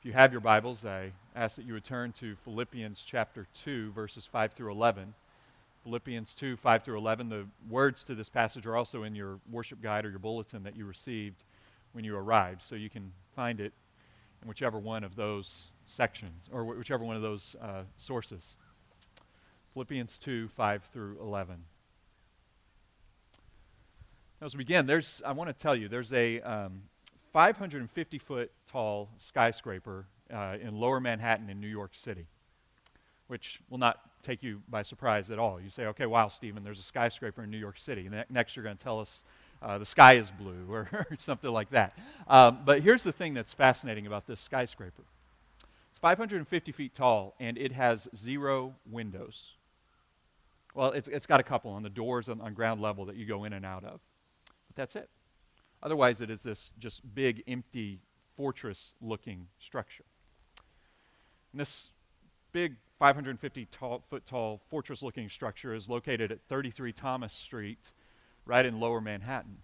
If you have your Bibles, I ask that you would turn to Philippians chapter 2, verses 5 through 11. Philippians 2, 5 through 11. The words to this passage are also in your worship guide or your bulletin that you received when you arrived, so you can find it in whichever one of those sections, or whichever one of those uh, sources. Philippians 2, 5 through 11. As we begin, there's, I want to tell you, there's a um, 550 foot tall skyscraper uh, in lower Manhattan in New York City, which will not take you by surprise at all. You say, okay, wow, Stephen, there's a skyscraper in New York City. Ne- next, you're going to tell us uh, the sky is blue or, something like that. Um, but here's the thing that's fascinating about this skyscraper it's 550 feet tall, and it has zero windows. Well, it's, it's got a couple on the doors on, on ground level that you go in and out of. But that's it. Otherwise, it is this just big, empty, fortress looking structure. And this big 550 tall, foot tall fortress looking structure is located at 33 Thomas Street, right in lower Manhattan.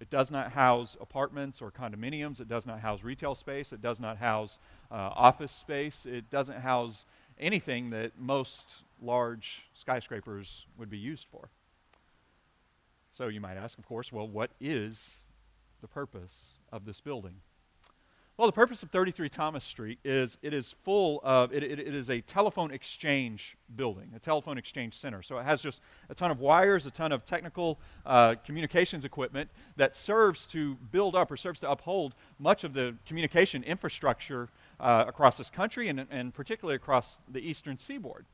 It does not house apartments or condominiums. It does not house retail space. It does not house uh, office space. It doesn't house anything that most large skyscrapers would be used for. So you might ask, of course, well, what is the purpose of this building? Well, the purpose of 33 Thomas Street is it is full of, it, it, it is a telephone exchange building, a telephone exchange center. So it has just a ton of wires, a ton of technical uh, communications equipment that serves to build up or serves to uphold much of the communication infrastructure uh, across this country and, and particularly across the eastern seaboard.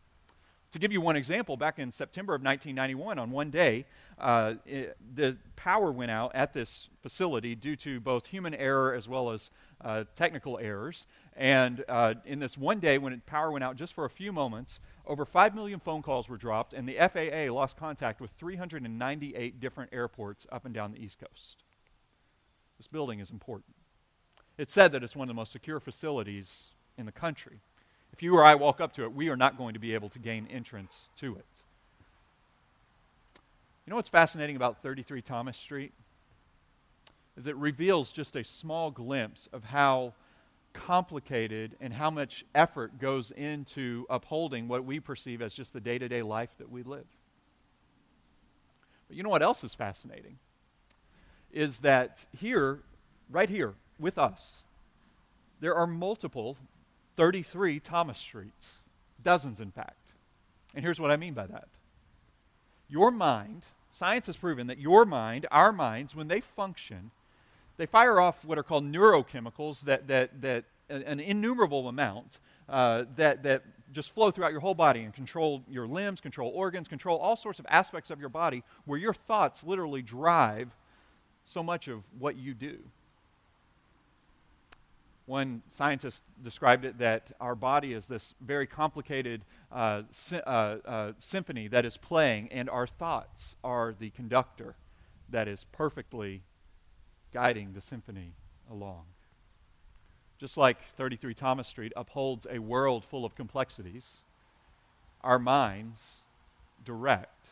To give you one example, back in September of 1991, on one day, uh, it, the power went out at this facility due to both human error as well as uh, technical errors. And uh, in this one day, when power went out just for a few moments, over 5 million phone calls were dropped, and the FAA lost contact with 398 different airports up and down the East Coast. This building is important. It's said that it's one of the most secure facilities in the country. If you or I walk up to it, we are not going to be able to gain entrance to it. You know what's fascinating about 33 Thomas Street? Is it reveals just a small glimpse of how complicated and how much effort goes into upholding what we perceive as just the day to day life that we live. But you know what else is fascinating? Is that here, right here with us, there are multiple 33 Thomas Streets, dozens in fact. And here's what I mean by that. Your mind, science has proven that your mind, our minds, when they function, they fire off what are called neurochemicals that, that, that an innumerable amount uh, that, that just flow throughout your whole body and control your limbs, control organs, control all sorts of aspects of your body where your thoughts literally drive so much of what you do. One scientist described it that our body is this very complicated uh, sy- uh, uh, symphony that is playing, and our thoughts are the conductor that is perfectly guiding the symphony along. Just like 33 Thomas Street upholds a world full of complexities, our minds direct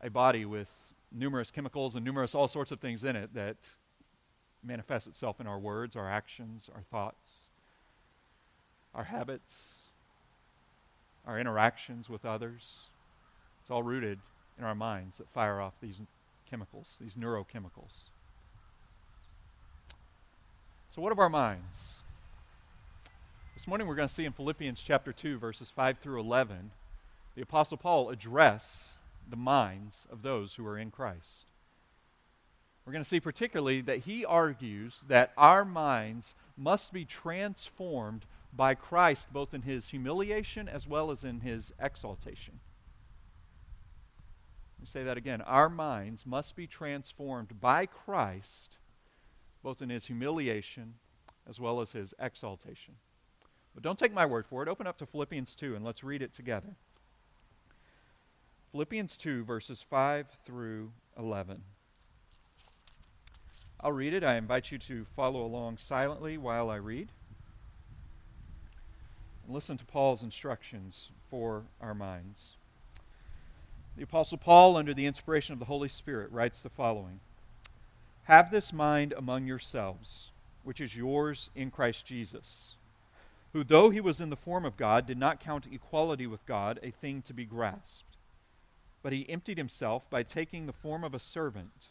a body with numerous chemicals and numerous all sorts of things in it that manifests itself in our words, our actions, our thoughts, our habits, our interactions with others. It's all rooted in our minds that fire off these chemicals, these neurochemicals. So, what of our minds? This morning we're going to see in Philippians chapter 2, verses 5 through 11, the Apostle Paul address the minds of those who are in Christ we're going to see particularly that he argues that our minds must be transformed by Christ both in his humiliation as well as in his exaltation. Let me say that again. Our minds must be transformed by Christ both in his humiliation as well as his exaltation. But don't take my word for it. Open up to Philippians 2 and let's read it together. Philippians 2, verses 5 through 11. I'll read it. I invite you to follow along silently while I read. And listen to Paul's instructions for our minds. The Apostle Paul, under the inspiration of the Holy Spirit, writes the following Have this mind among yourselves, which is yours in Christ Jesus who, though he was in the form of God, did not count equality with God a thing to be grasped. But he emptied himself by taking the form of a servant,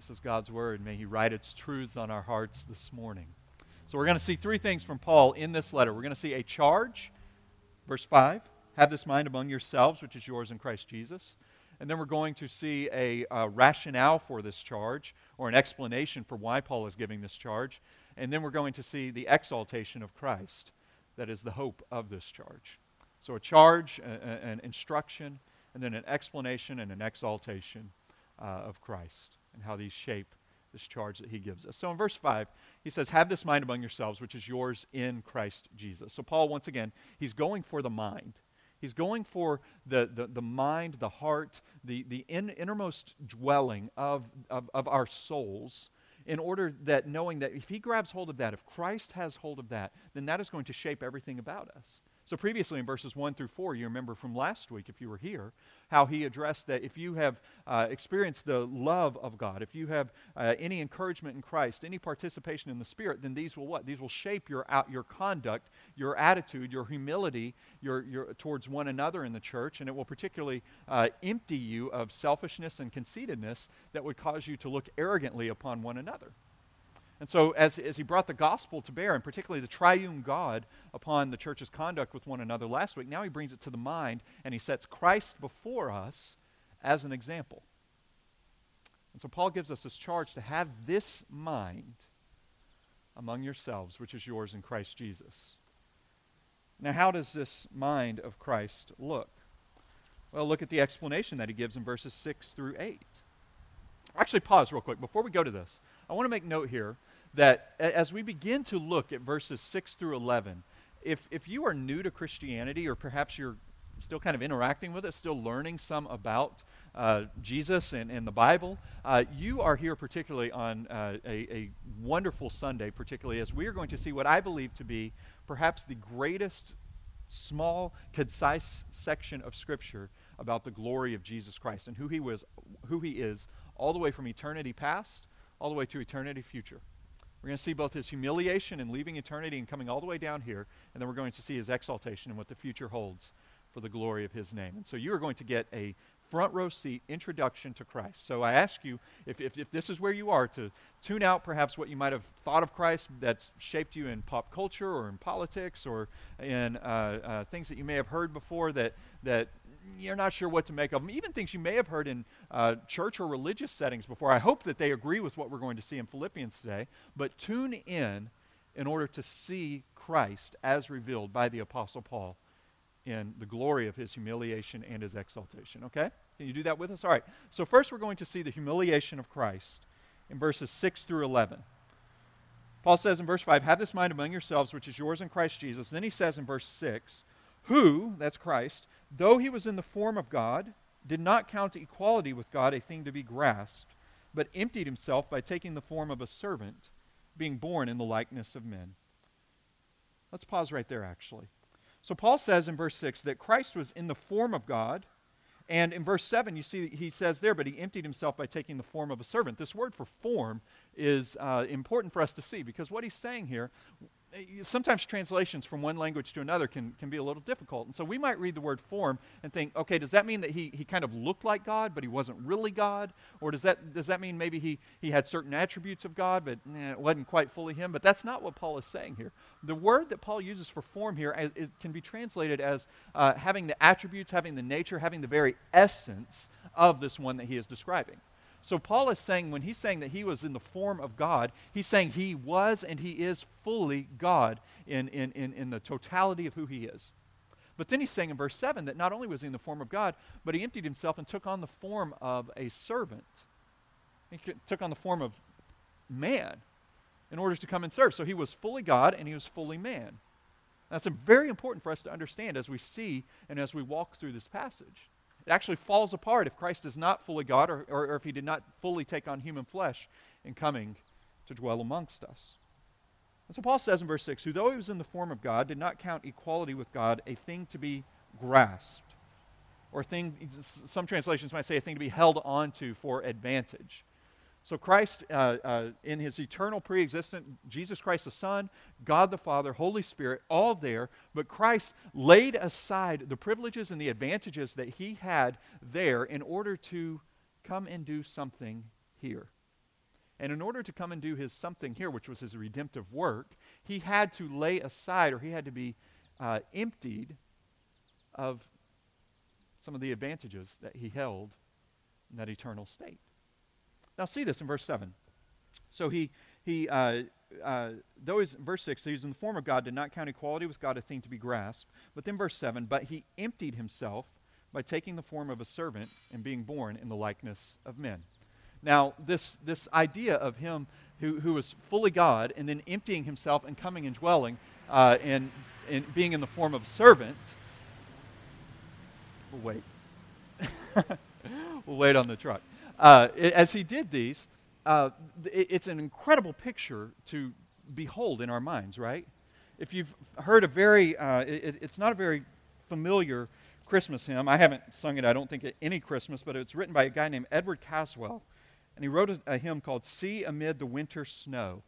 This is God's word. May He write its truths on our hearts this morning. So, we're going to see three things from Paul in this letter. We're going to see a charge, verse 5 have this mind among yourselves, which is yours in Christ Jesus. And then we're going to see a rationale for this charge or an explanation for why Paul is giving this charge. And then we're going to see the exaltation of Christ that is the hope of this charge. So, a charge, a, a, an instruction, and then an explanation and an exaltation uh, of Christ and how these shape this charge that he gives us. So in verse 5, he says, Have this mind among yourselves, which is yours in Christ Jesus. So, Paul, once again, he's going for the mind. He's going for the, the, the mind, the heart, the, the in, innermost dwelling of, of, of our souls in order that knowing that if he grabs hold of that, if Christ has hold of that, then that is going to shape everything about us. So, previously in verses 1 through 4, you remember from last week, if you were here, how he addressed that if you have uh, experienced the love of God, if you have uh, any encouragement in Christ, any participation in the Spirit, then these will what? These will shape your, out, your conduct, your attitude, your humility your, your, towards one another in the church, and it will particularly uh, empty you of selfishness and conceitedness that would cause you to look arrogantly upon one another. And so, as, as he brought the gospel to bear, and particularly the triune God upon the church's conduct with one another last week, now he brings it to the mind and he sets Christ before us as an example. And so, Paul gives us this charge to have this mind among yourselves, which is yours in Christ Jesus. Now, how does this mind of Christ look? Well, look at the explanation that he gives in verses 6 through 8. Actually, pause real quick. Before we go to this, I want to make note here that as we begin to look at verses 6 through 11, if, if you are new to Christianity, or perhaps you're still kind of interacting with it, still learning some about uh, Jesus and, and the Bible, uh, you are here particularly on uh, a, a wonderful Sunday, particularly as we are going to see what I believe to be perhaps the greatest small, concise section of Scripture about the glory of Jesus Christ and who he was, who he is, all the way from eternity past all the way to eternity future. We're going to see both his humiliation and leaving eternity and coming all the way down here, and then we're going to see his exaltation and what the future holds for the glory of his name. And so you are going to get a front row seat introduction to Christ. So I ask you, if, if, if, this is where you are, to tune out perhaps what you might have thought of Christ that's shaped you in pop culture or in politics or in uh, uh, things that you may have heard before that, that you're not sure what to make of them, even things you may have heard in uh, church or religious settings before. I hope that they agree with what we're going to see in Philippians today, but tune in in order to see Christ as revealed by the Apostle Paul in the glory of his humiliation and his exaltation. Okay? Can you do that with us? All right. So, first, we're going to see the humiliation of Christ in verses 6 through 11. Paul says in verse 5, Have this mind among yourselves, which is yours in Christ Jesus. Then he says in verse 6, Who, that's Christ, though he was in the form of God, did not count equality with God a thing to be grasped, but emptied himself by taking the form of a servant, being born in the likeness of men. Let's pause right there, actually. So, Paul says in verse 6 that Christ was in the form of God. And in verse 7, you see he says there, but he emptied himself by taking the form of a servant. This word for form is uh, important for us to see because what he's saying here sometimes translations from one language to another can, can be a little difficult. And so we might read the word form and think, okay, does that mean that he, he kind of looked like God, but he wasn't really God? Or does that, does that mean maybe he, he had certain attributes of God, but eh, it wasn't quite fully him? But that's not what Paul is saying here. The word that Paul uses for form here is, can be translated as uh, having the attributes, having the nature, having the very essence of this one that he is describing. So Paul is saying, when he's saying that he was in the form of God, he's saying he was and he is fully God in, in, in, in the totality of who he is. But then he's saying in verse 7 that not only was he in the form of God, but he emptied himself and took on the form of a servant. He took on the form of man in order to come and serve. So he was fully God and he was fully man. That's very important for us to understand as we see and as we walk through this passage. It actually falls apart if Christ is not fully God or, or, or if he did not fully take on human flesh in coming to dwell amongst us. And so Paul says in verse 6 Who, though he was in the form of God, did not count equality with God a thing to be grasped, or thing, some translations might say a thing to be held onto for advantage. So, Christ, uh, uh, in his eternal pre existent, Jesus Christ the Son, God the Father, Holy Spirit, all there, but Christ laid aside the privileges and the advantages that he had there in order to come and do something here. And in order to come and do his something here, which was his redemptive work, he had to lay aside or he had to be uh, emptied of some of the advantages that he held in that eternal state. Now, see this in verse 7. So he, he uh, uh, though he's, verse 6, so he's in the form of God, did not count equality with God a thing to be grasped. But then verse 7, but he emptied himself by taking the form of a servant and being born in the likeness of men. Now, this, this idea of him who, who was fully God and then emptying himself and coming and dwelling uh, and, and being in the form of a servant, we'll wait. we'll wait on the truck uh, as he did these, uh, it's an incredible picture to behold in our minds, right? If you've heard a very, uh, it, it's not a very familiar Christmas hymn. I haven't sung it, I don't think, at any Christmas, but it's written by a guy named Edward Caswall. And he wrote a, a hymn called See Amid the Winter Snow.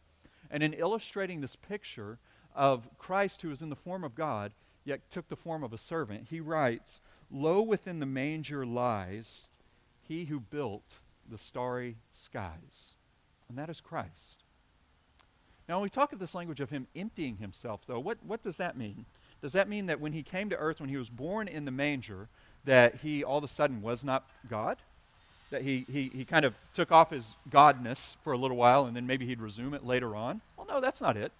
And in illustrating this picture of Christ who is in the form of God, yet took the form of a servant, he writes, Lo within the manger lies he who built the starry skies. And that is Christ. Now, when we talk of this language of him emptying himself, though, what, what does that mean? Does that mean that when he came to earth, when he was born in the manger, that he all of a sudden was not God? That he, he, he kind of took off his godness for a little while and then maybe he'd resume it later on? Well, no, that's not it.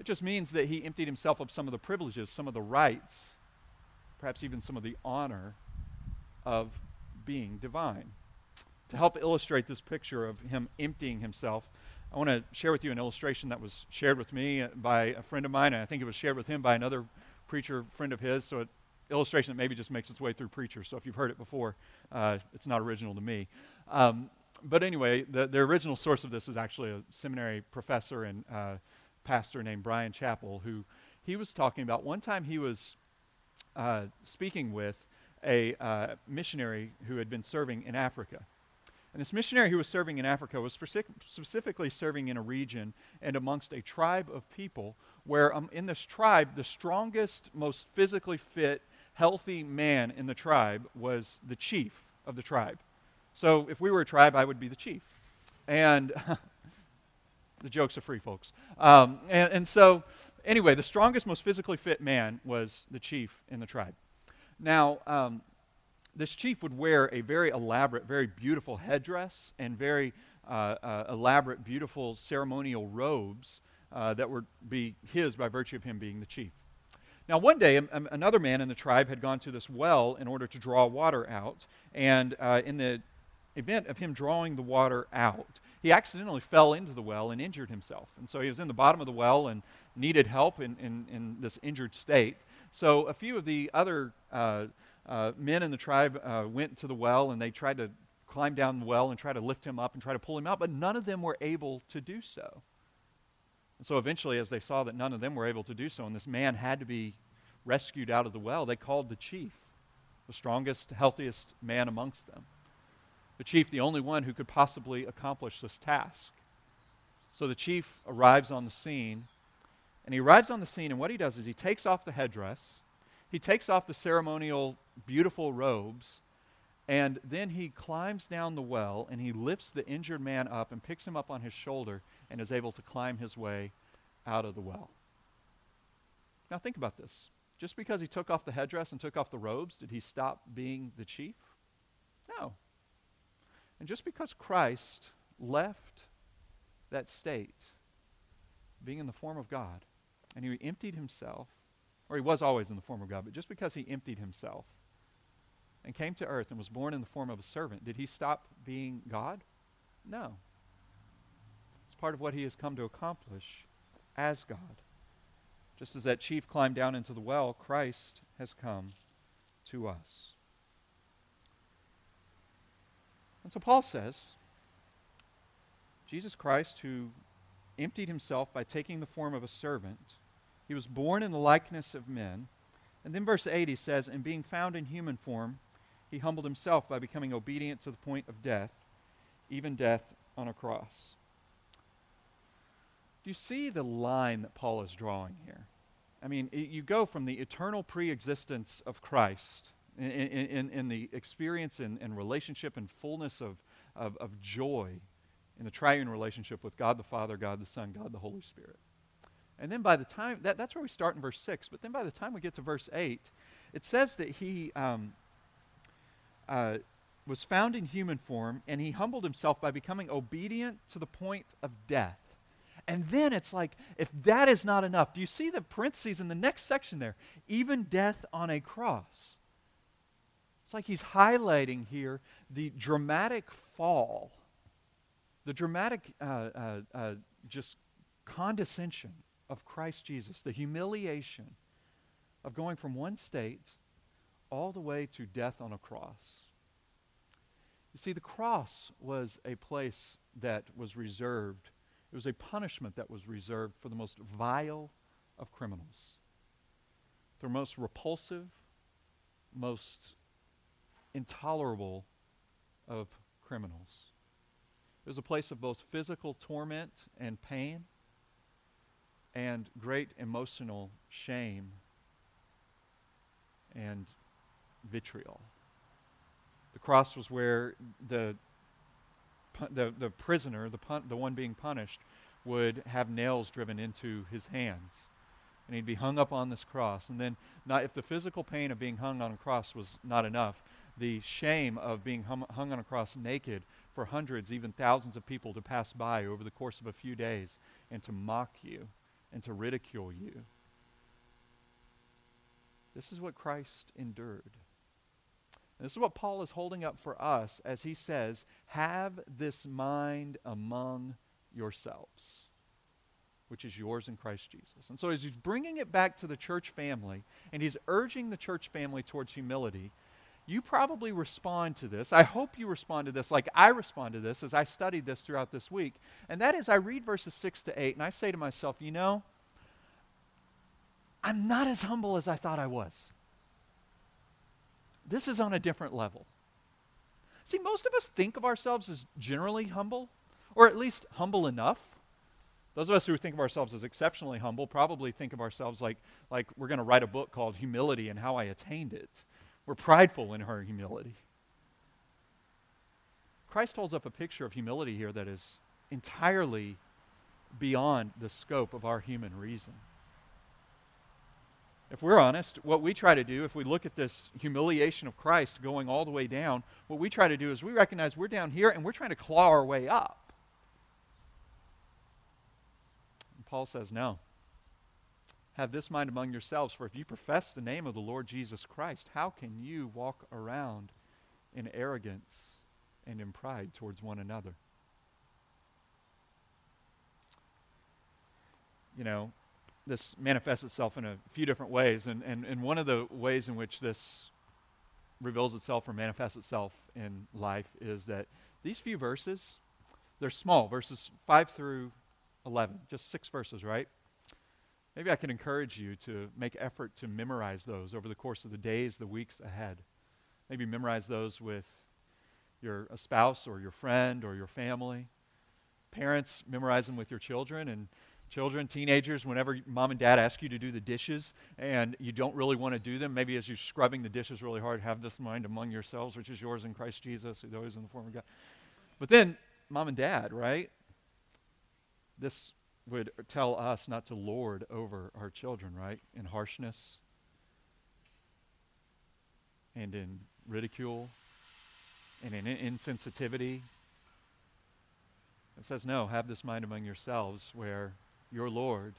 It just means that he emptied himself of some of the privileges, some of the rights, perhaps even some of the honor of being divine to help illustrate this picture of him emptying himself, I want to share with you an illustration that was shared with me by a friend of mine, and I think it was shared with him by another preacher friend of his. So, an illustration that maybe just makes its way through preachers. So, if you've heard it before, uh, it's not original to me. Um, but anyway, the, the original source of this is actually a seminary professor and uh, pastor named Brian Chapell, who he was talking about. One time he was uh, speaking with a uh, missionary who had been serving in Africa. And this missionary who was serving in Africa was specifically serving in a region and amongst a tribe of people where, um, in this tribe, the strongest, most physically fit, healthy man in the tribe was the chief of the tribe. So if we were a tribe, I would be the chief. And the jokes are free, folks. Um, and, and so, anyway, the strongest, most physically fit man was the chief in the tribe. Now, um, this chief would wear a very elaborate, very beautiful headdress and very uh, uh, elaborate, beautiful ceremonial robes uh, that would be his by virtue of him being the chief. Now, one day, another man in the tribe had gone to this well in order to draw water out, and uh, in the event of him drawing the water out, he accidentally fell into the well and injured himself. And so he was in the bottom of the well and needed help in, in, in this injured state. So a few of the other uh, men in the tribe uh, went to the well and they tried to climb down the well and try to lift him up and try to pull him out, but none of them were able to do so. And so eventually, as they saw that none of them were able to do so, and this man had to be rescued out of the well, they called the chief, the strongest, healthiest man amongst them. The chief, the only one who could possibly accomplish this task. So the chief arrives on the scene, and he arrives on the scene, and what he does is he takes off the headdress, he takes off the ceremonial beautiful robes, and then he climbs down the well and he lifts the injured man up and picks him up on his shoulder and is able to climb his way out of the well. Now, think about this. Just because he took off the headdress and took off the robes, did he stop being the chief? No. And just because Christ left that state, being in the form of God, and he emptied himself, or he was always in the form of God, but just because he emptied himself and came to earth and was born in the form of a servant, did he stop being God? No. It's part of what he has come to accomplish as God. Just as that chief climbed down into the well, Christ has come to us. And so Paul says, Jesus Christ, who emptied himself by taking the form of a servant, he was born in the likeness of men. And then verse 8 he says, And being found in human form, he humbled himself by becoming obedient to the point of death, even death on a cross. Do you see the line that Paul is drawing here? I mean, it, you go from the eternal pre existence of Christ in, in, in the experience and, and, relationship and fullness of, of, of joy in the triune relationship with God the Father, God the Son, God the Holy Spirit. And then by the time, that, that's where we start in verse 6, but then by the time we get to verse 8, it says that he um, uh, was found in human form and he humbled himself by becoming obedient to the point of death. And then it's like, if that is not enough, do you see the parentheses in the next section there? Even death on a cross. It's like he's highlighting here the dramatic fall, the dramatic uh, uh, uh, just condescension of Christ Jesus, the humiliation of going from one state all the way to death on a cross. You see, the cross was a place that was reserved, it was a punishment that was reserved for the most vile of criminals, the most repulsive, most intolerable of criminals. It was a place of both physical torment and pain and great emotional shame and vitriol. The cross was where the, the, the prisoner, the, pun- the one being punished, would have nails driven into his hands. And he'd be hung up on this cross. And then, not, if the physical pain of being hung on a cross was not enough, the shame of being hung, hung on a cross naked for hundreds, even thousands of people to pass by over the course of a few days and to mock you and to ridicule you. This is what Christ endured. This is what Paul is holding up for us as he says, Have this mind among yourselves, which is yours in Christ Jesus. And so, as he's bringing it back to the church family and he's urging the church family towards humility, you probably respond to this. I hope you respond to this like I respond to this as I studied this throughout this week. And that is, I read verses 6 to 8, and I say to myself, you know, I'm not as humble as I thought I was. This is on a different level. See, most of us think of ourselves as generally humble, or at least humble enough. Those of us who think of ourselves as exceptionally humble probably think of ourselves like, like we're going to write a book called Humility and How I Attained It. We're prideful in our humility. Christ holds up a picture of humility here that is entirely beyond the scope of our human reason. If we're honest, what we try to do, if we look at this humiliation of Christ going all the way down, what we try to do is we recognize we're down here and we're trying to claw our way up. And Paul says, no. Have this mind among yourselves, for if you profess the name of the Lord Jesus Christ, how can you walk around in arrogance and in pride towards one another? You know, this manifests itself in a few different ways, and, and, and one of the ways in which this reveals itself or manifests itself in life is that these few verses, they're small, verses 5 through 11, just six verses, right? Maybe I can encourage you to make effort to memorize those over the course of the days, the weeks ahead. Maybe memorize those with your spouse or your friend or your family. Parents, memorize them with your children. And children, teenagers, whenever mom and dad ask you to do the dishes and you don't really want to do them, maybe as you're scrubbing the dishes really hard, have this mind among yourselves, which is yours in Christ Jesus, who's always in the form of God. But then, mom and dad, right? This would tell us not to lord over our children, right? In harshness and in ridicule and in insensitivity. It says, no, have this mind among yourselves where your Lord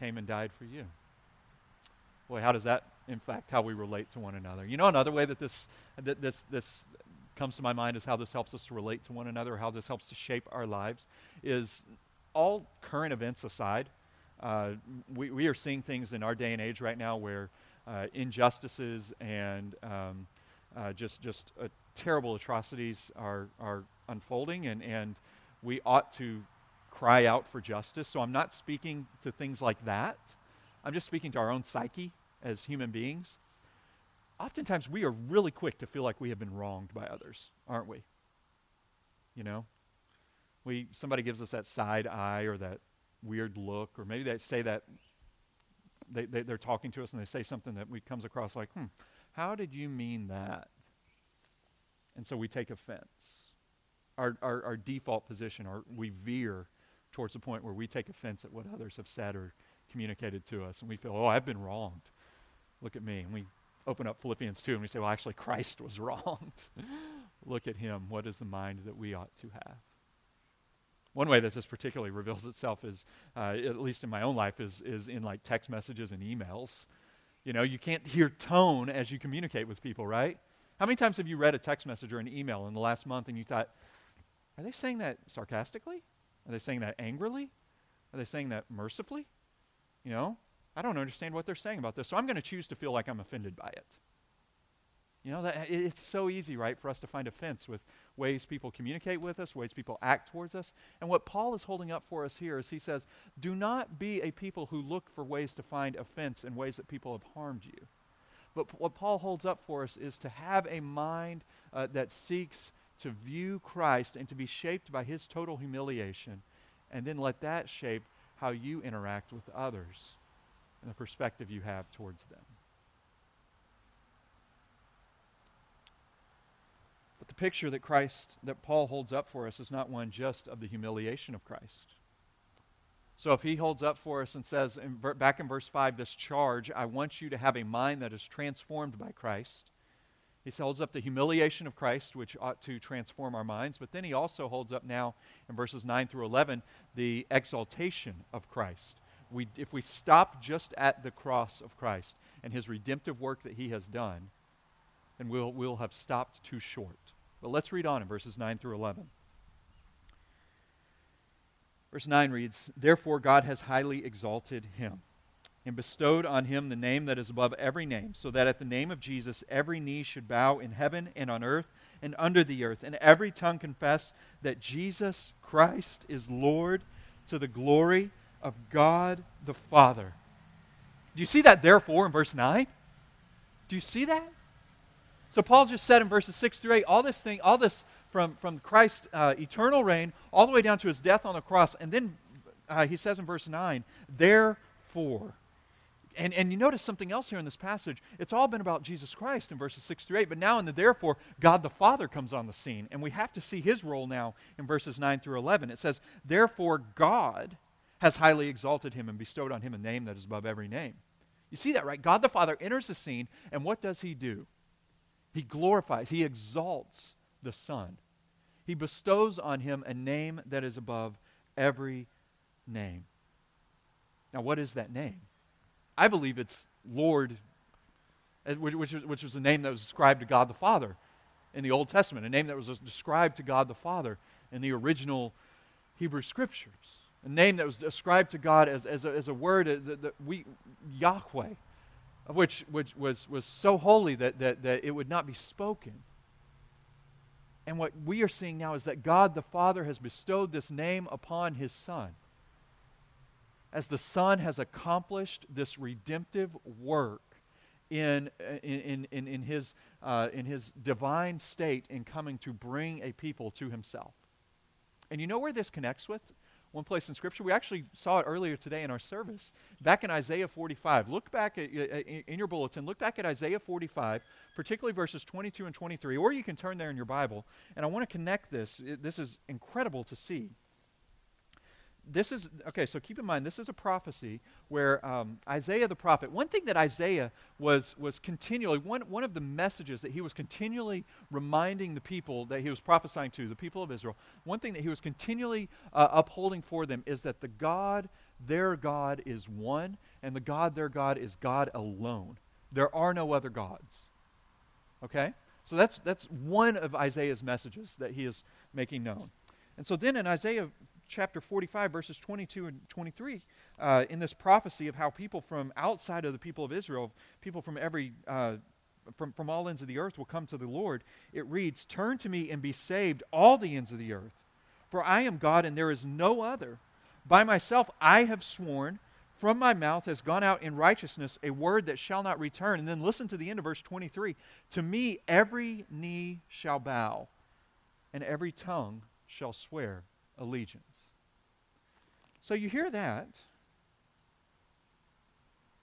came and died for you. Boy, how does that impact how we relate to one another? You know, another way that this, that this, this comes to my mind is how this helps us to relate to one another, how this helps to shape our lives, is all current events aside, Uh, we, we are seeing things in our day and age right now where uh, injustices and um, uh, just, just uh, terrible atrocities are, are unfolding, and, and we ought to cry out for justice. So I'm not speaking to things like that. I'm just speaking to our own psyche as human beings. Oftentimes, we are really quick to feel like we have been wronged by others, aren't we? You know, we somebody gives us that side eye or that weird look, or maybe they say that they, they, they're talking to us and they say something that we comes across like, hmm, how did you mean that? And so we take offense. Our, our, our default position, our, we veer towards the point where we take offense at what others have said or communicated to us, and we feel, oh, I've been wronged. Look at me. And we open up Philippians 2 and we say, well, actually, Christ was wronged. Look at him. What is the mind that we ought to have? One way that this particularly reveals itself is, uh, at least in my own life, is, is in like text messages and emails. You know, you can't hear tone as you communicate with people, right? How many times have you read a text message or an email in the last month and you thought, are they saying that sarcastically? Are they saying that angrily? Are they saying that mercifully? You know, I don't understand what they're saying about this, so I'm going to choose to feel like I'm offended by it. You know, that, it's so easy, right, for us to find offense with ways people communicate with us, ways people act towards us. And what Paul is holding up for us here is he says, do not be a people who look for ways to find offense in ways that people have harmed you. But p- what Paul holds up for us is to have a mind uh, that seeks to view Christ and to be shaped by his total humiliation, and then let that shape how you interact with others and the perspective you have towards them. But the picture that Christ, that Paul holds up for us, is not one just of the humiliation of Christ. So if he holds up for us and says, in, back in verse 5, this charge, I want you to have a mind that is transformed by Christ. He holds up the humiliation of Christ, which ought to transform our minds. But then he also holds up now in verses 9 through 11 the exaltation of Christ. We, if we stop just at the cross of Christ and his redemptive work that he has done, then we'll, we'll have stopped too short. But let's read on in verses 9 through 11. Verse 9 reads Therefore God has highly exalted him and bestowed on him the name that is above every name, so that at the name of Jesus every knee should bow in heaven and on earth and under the earth, and every tongue confess that Jesus Christ is Lord to the glory of God the Father. Do you see that therefore in verse 9? Do you see that? So Paul just said in verses 6 through 8, all this thing, all this from, from Christ's uh, eternal reign all the way down to his death on the cross. And then uh, he says in verse 9, therefore. And, and you notice something else here in this passage. It's all been about Jesus Christ in verses 6 through 8, but now in the therefore, God the Father comes on the scene. And we have to see his role now in verses 9 through 11. It says, Therefore, God has highly exalted him and bestowed on him a name that is above every name. You see that, right? God the Father enters the scene, and what does he do? He glorifies, he exalts the Son. He bestows on him a name that is above every name. Now, what is that name? I believe it's Lord, uh, which, which was a name that was ascribed to God the Father in the Old Testament, a name that was described to God the Father in the original Hebrew Scriptures, a name that was ascribed to God as, as, a, as a word that, that we, Yahweh which, which was, was so holy that, that, that it would not be spoken. And what we are seeing now is that God the Father has bestowed this name upon his Son. As the Son has accomplished this redemptive work in, in, in, in, his, uh, in his divine state in coming to bring a people to himself. And you know where this connects with? one place in Scripture. We actually saw it earlier today in our service. Back in Isaiah 45. Look back at, in your bulletin, look back at Isaiah 45, particularly verses 22 and 23, or you can turn there in your Bible. And I want to connect this. This is incredible to see this is, okay, so keep in mind, this is a prophecy where um, Isaiah the prophet, one thing that Isaiah was, was continually, one, one of the messages that he was continually reminding the people that he was prophesying to, the people of Israel, one thing that he was continually uh, upholding for them is that the God, their God, is one, and the God, their God, is God alone. There are no other gods. Okay? So that's, that's one of Isaiah's messages that he is making known. And so then in Isaiah chapter 45, verses 22 and 23, uh, in this prophecy of how people from outside of the people of Israel, people from every uh, from, from all ends of the earth will come to the Lord, it reads, Turn to me and be saved, all the ends of the earth. For I am God and there is no other. By myself I have sworn, from my mouth has gone out in righteousness a word that shall not return. And then listen to the end of verse 23 To me every knee shall bow, and every tongue shall swear allegiance. So you hear that.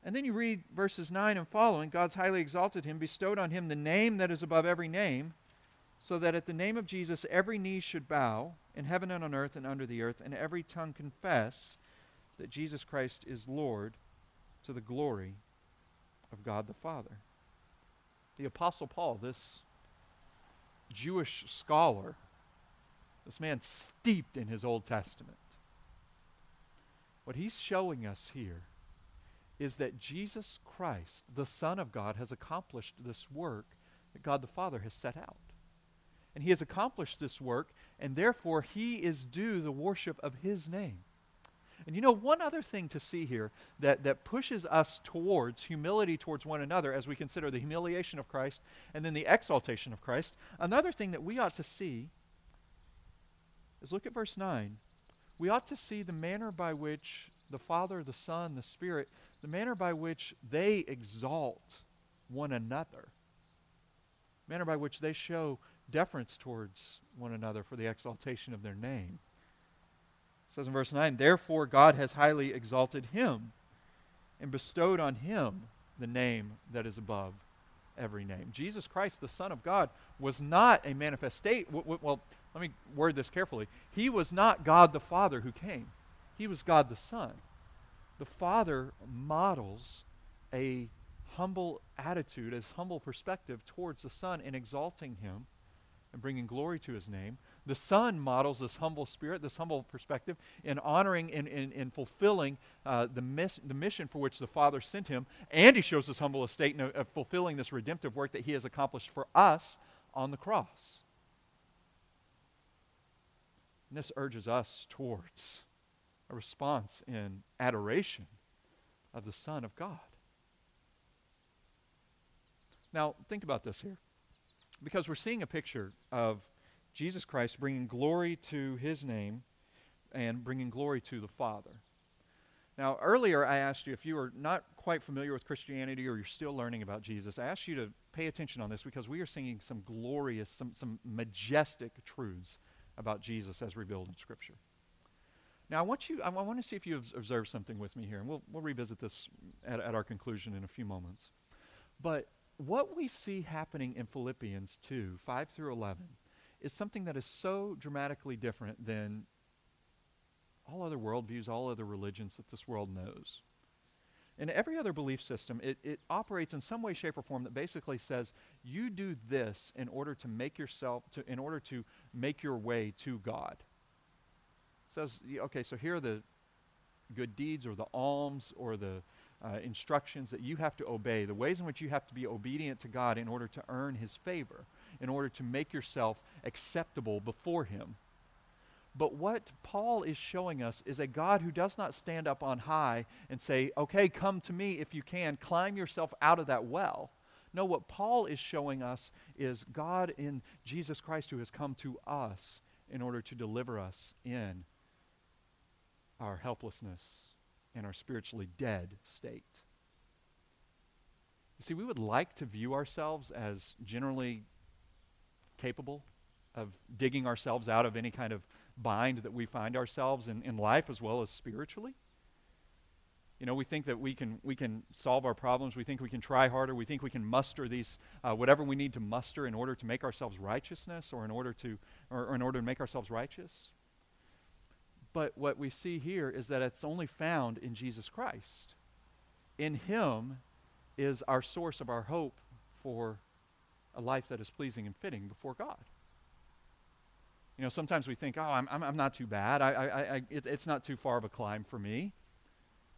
And then you read verses 9 and following God's highly exalted him, bestowed on him the name that is above every name, so that at the name of Jesus every knee should bow, in heaven and on earth and under the earth, and every tongue confess that Jesus Christ is Lord to the glory of God the Father. The Apostle Paul, this Jewish scholar, this man steeped in his Old Testament, what he's showing us here is that Jesus Christ, the Son of God, has accomplished this work that God the Father has set out. And he has accomplished this work, and therefore he is due the worship of his name. And you know, one other thing to see here that, that pushes us towards humility towards one another as we consider the humiliation of Christ and then the exaltation of Christ, another thing that we ought to see is look at verse 9. We ought to see the manner by which the Father, the Son, the Spirit, the manner by which they exalt one another, the manner by which they show deference towards one another for the exaltation of their name. It says in verse 9, Therefore God has highly exalted him and bestowed on him the name that is above every name. Jesus Christ, the Son of God, was not a manifestation. Well, let me word this carefully. He was not God the Father who came. He was God the Son. The Father models a humble attitude, a humble perspective towards the Son in exalting him and bringing glory to his name. The Son models this humble spirit, this humble perspective, in honoring and in, in, in, fulfilling uh, the, miss, the mission for which the Father sent him. And he shows this humble estate in uh, fulfilling this redemptive work that he has accomplished for us on the cross. And this urges us towards a response in adoration of the Son of God. Now, think about this here. Because we're seeing a picture of Jesus Christ bringing glory to his name and bringing glory to the Father. Now, earlier I asked you if you are not quite familiar with Christianity or you're still learning about Jesus, I asked you to pay attention on this because we are singing some glorious, some, some majestic truths about Jesus as revealed in Scripture. Now, I want you, I want to see if you have observed something with me here, and we'll, we'll revisit this at, at our conclusion in a few moments. But what we see happening in Philippians 2 5 through 11 is something that is so dramatically different than all other worldviews, all other religions that this world knows. In every other belief system, it, it operates in some way, shape, or form that basically says you do this in order to make yourself, to, in order to make your way to God It says, okay, so here are the good deeds or the alms or the uh, instructions that you have to obey, the ways in which you have to be obedient to God in order to earn His favor, in order to make yourself acceptable before Him. But what Paul is showing us is a God who does not stand up on high and say, okay, come to me if you can, climb yourself out of that well. No, what Paul is showing us is God in Jesus Christ who has come to us in order to deliver us in our helplessness and our spiritually dead state. You see, we would like to view ourselves as generally capable of digging ourselves out of any kind of bind that we find ourselves in, in life as well as spiritually. You know, we think that we can, we can solve our problems. We think we can try harder. We think we can muster these, uh, whatever we need to muster in order to make ourselves righteousness or in order to, or, or in order to make ourselves righteous. But what we see here is that it's only found in Jesus Christ. In Him is our source of our hope for a life that is pleasing and fitting before God. You know, sometimes we think, oh, I'm, I'm, not too bad. I, I, I, it, it's not too far of a climb for me.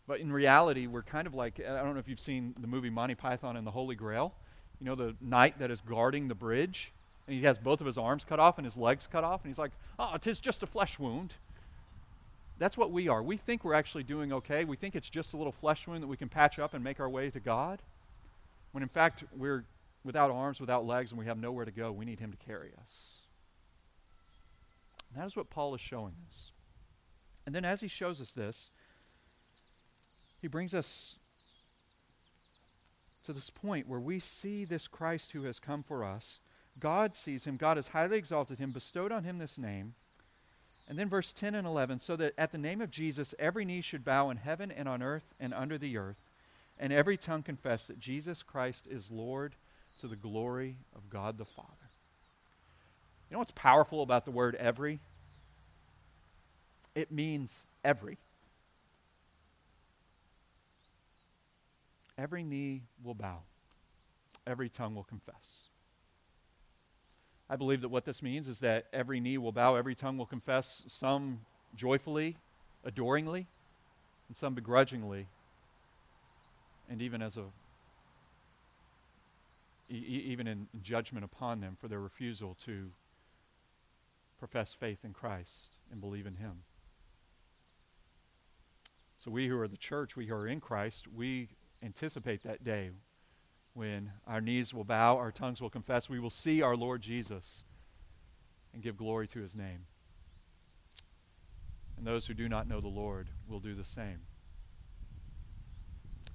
But in reality, we're kind of like I don't know if you've seen the movie Monty Python and the Holy Grail. You know, the knight that is guarding the bridge, and he has both of his arms cut off and his legs cut off, and he's like, oh, it is just a flesh wound. that's what we are. We think we're actually doing okay. We think it's just a little flesh wound that we can patch up and make our way to God. When in fact, we're without arms, without legs, and we have nowhere to go. We need Him to carry us. And that is what Paul is showing us. And then as he shows us this, he brings us to this point where we see this Christ who has come for us. God sees him, God has highly exalted him, bestowed on him this name. And then verse 10 and 11 so that at the name of Jesus every knee should bow in heaven and on earth and under the earth, and every tongue confess that Jesus Christ is Lord to the glory of God the Father. You know what's powerful about the word every? It means every. Every knee will bow, every tongue will confess. I believe that what this means is that every knee will bow, every tongue will confess, some joyfully, adoringly, and some begrudgingly, and even as a even in judgment upon them for their refusal to profess faith in Christ and believe in him. So we who are the church, we who are in Christ, we anticipate that day when our knees will bow, our tongues will confess, we will see our Lord Jesus and give glory to his name. And those who do not know the Lord will do the same.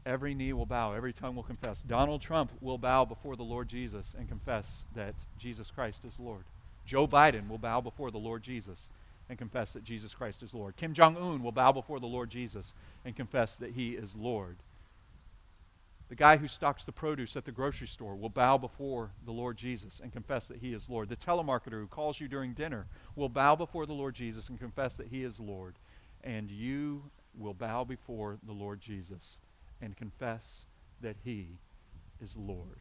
Every knee will bow, every tongue will confess. Donald Trump will bow before the Lord Jesus and confess that Jesus Christ is Lord. Joe Biden will bow before the Lord Jesus and confess that Jesus Christ is Lord. Kim Jong un will bow before the Lord Jesus and confess that he is Lord. The guy who stocks the produce at the grocery store will bow before the Lord Jesus and confess that he is Lord. The telemarketer who calls you during dinner will bow before the Lord Jesus and confess that he is Lord. And you will bow before the Lord Jesus and confess that he is Lord.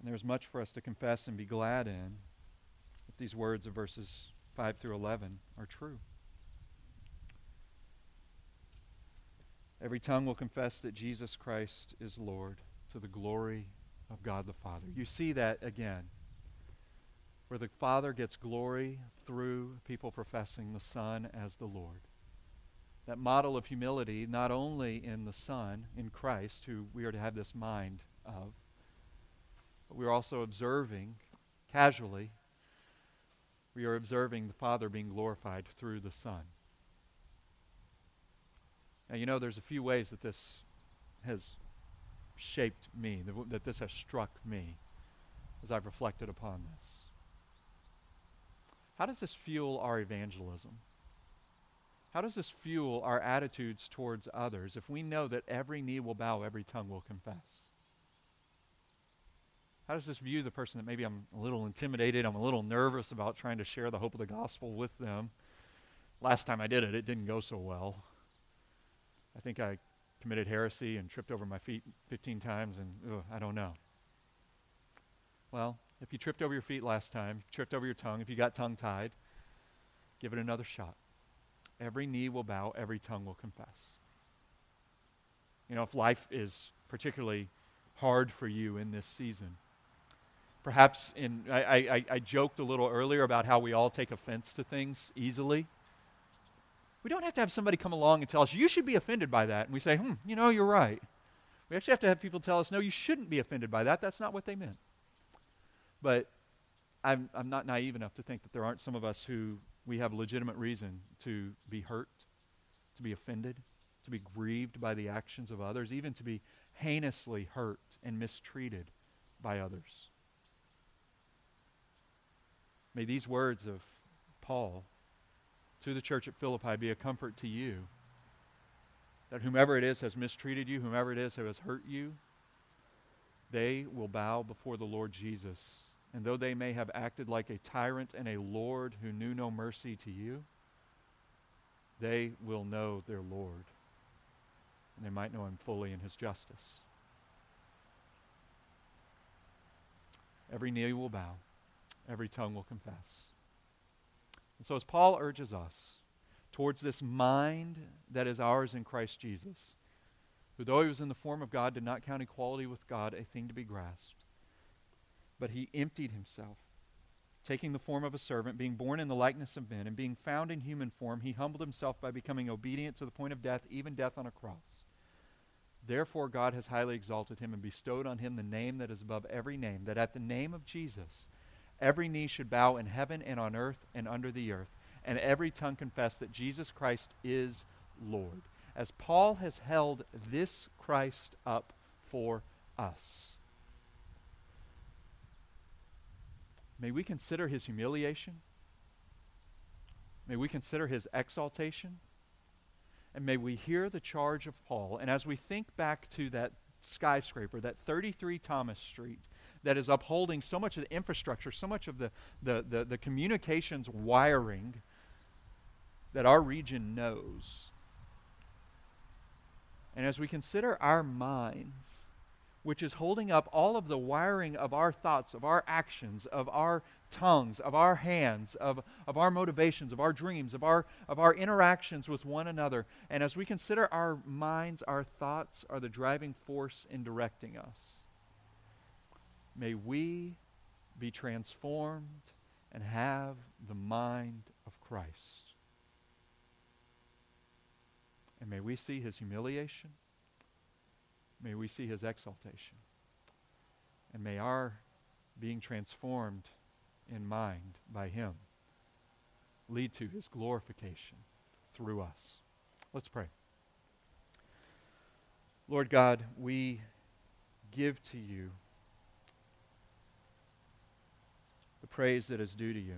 And there's much for us to confess and be glad in if these words of verses 5 through 11 are true. Every tongue will confess that Jesus Christ is Lord to the glory of God the Father. You see that again, where the Father gets glory through people professing the Son as the Lord. That model of humility, not only in the Son, in Christ, who we are to have this mind of, but we're also observing casually, we are observing the Father being glorified through the Son. Now, you know, there's a few ways that this has shaped me, that this has struck me as I've reflected upon this. How does this fuel our evangelism? How does this fuel our attitudes towards others if we know that every knee will bow, every tongue will confess? How does this view the person that maybe I'm a little intimidated, I'm a little nervous about trying to share the hope of the gospel with them? Last time I did it, it didn't go so well. I think I committed heresy and tripped over my feet 15 times, and ugh, I don't know. Well, if you tripped over your feet last time, if you tripped over your tongue, if you got tongue tied, give it another shot. Every knee will bow, every tongue will confess. You know, if life is particularly hard for you in this season, perhaps in I, I, I joked a little earlier about how we all take offense to things easily. We don't have to have somebody come along and tell us, you should be offended by that. And we say, hmm, you know, you're right. We actually have to have people tell us, no, you shouldn't be offended by that. That's not what they meant. But I'm, I'm not naive enough to think that there aren't some of us who we have legitimate reason to be hurt, to be offended, to be grieved by the actions of others, even to be heinously hurt and mistreated by others. May these words of Paul to the church at Philippi be a comfort to you. That whomever it is has mistreated you, whomever it is who has hurt you, they will bow before the Lord Jesus. And though they may have acted like a tyrant and a Lord who knew no mercy to you, they will know their Lord. And they might know him fully in his justice. Every knee will bow, every tongue will confess. And so, as Paul urges us towards this mind that is ours in Christ Jesus, who, though he was in the form of God, did not count equality with God a thing to be grasped, but he emptied himself taking the form of a servant, being born in the likeness of men, and being found in human form, he humbled himself by becoming obedient to the point of death, even death on a cross. Therefore, God has highly exalted him and bestowed on him the name that is above every name, that at the name of Jesus, every knee should bow in heaven and on earth and under the earth, and every tongue confess that Jesus Christ is Lord. As Paul has held this Christ up for us. May we consider his humiliation. May we consider his exaltation. And may we hear the charge of Paul. And as we think back to that skyscraper, that 33 Thomas Street, that is upholding so much of the infrastructure, so much of the, the, the, the communications wiring that our region knows. And as we consider our minds, which is holding up all of the wiring of our thoughts, of our actions, of our tongues, of our hands, of, of our motivations, of our dreams, of our, of our interactions with one another. And as we consider our minds, our thoughts are the driving force in directing us. May we be transformed and have the mind of Christ. And may we see his humiliation May we see his exaltation. And may our being transformed in mind by him lead to his glorification through us. Let's pray. Lord God, we give to you the praise that is due to you.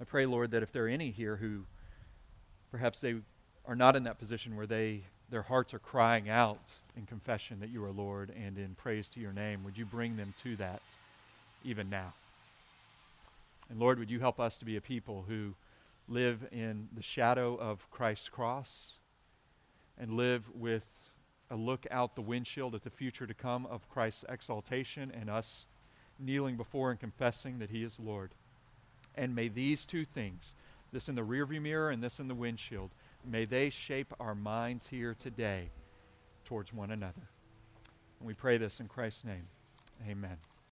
I pray, Lord, that if there are any here who perhaps they are not in that position where they their hearts are crying out in confession that you are Lord and in praise to your name, would you bring them to that even now? And Lord, would you help us to be a people who live in the shadow of Christ's cross and live with a look out the windshield at the future to come of Christ's exaltation and us kneeling before and confessing that he is Lord. And may these two things, this in the rearview mirror and this in the windshield, May they shape our minds here today towards one another. And we pray this in Christ's name. Amen.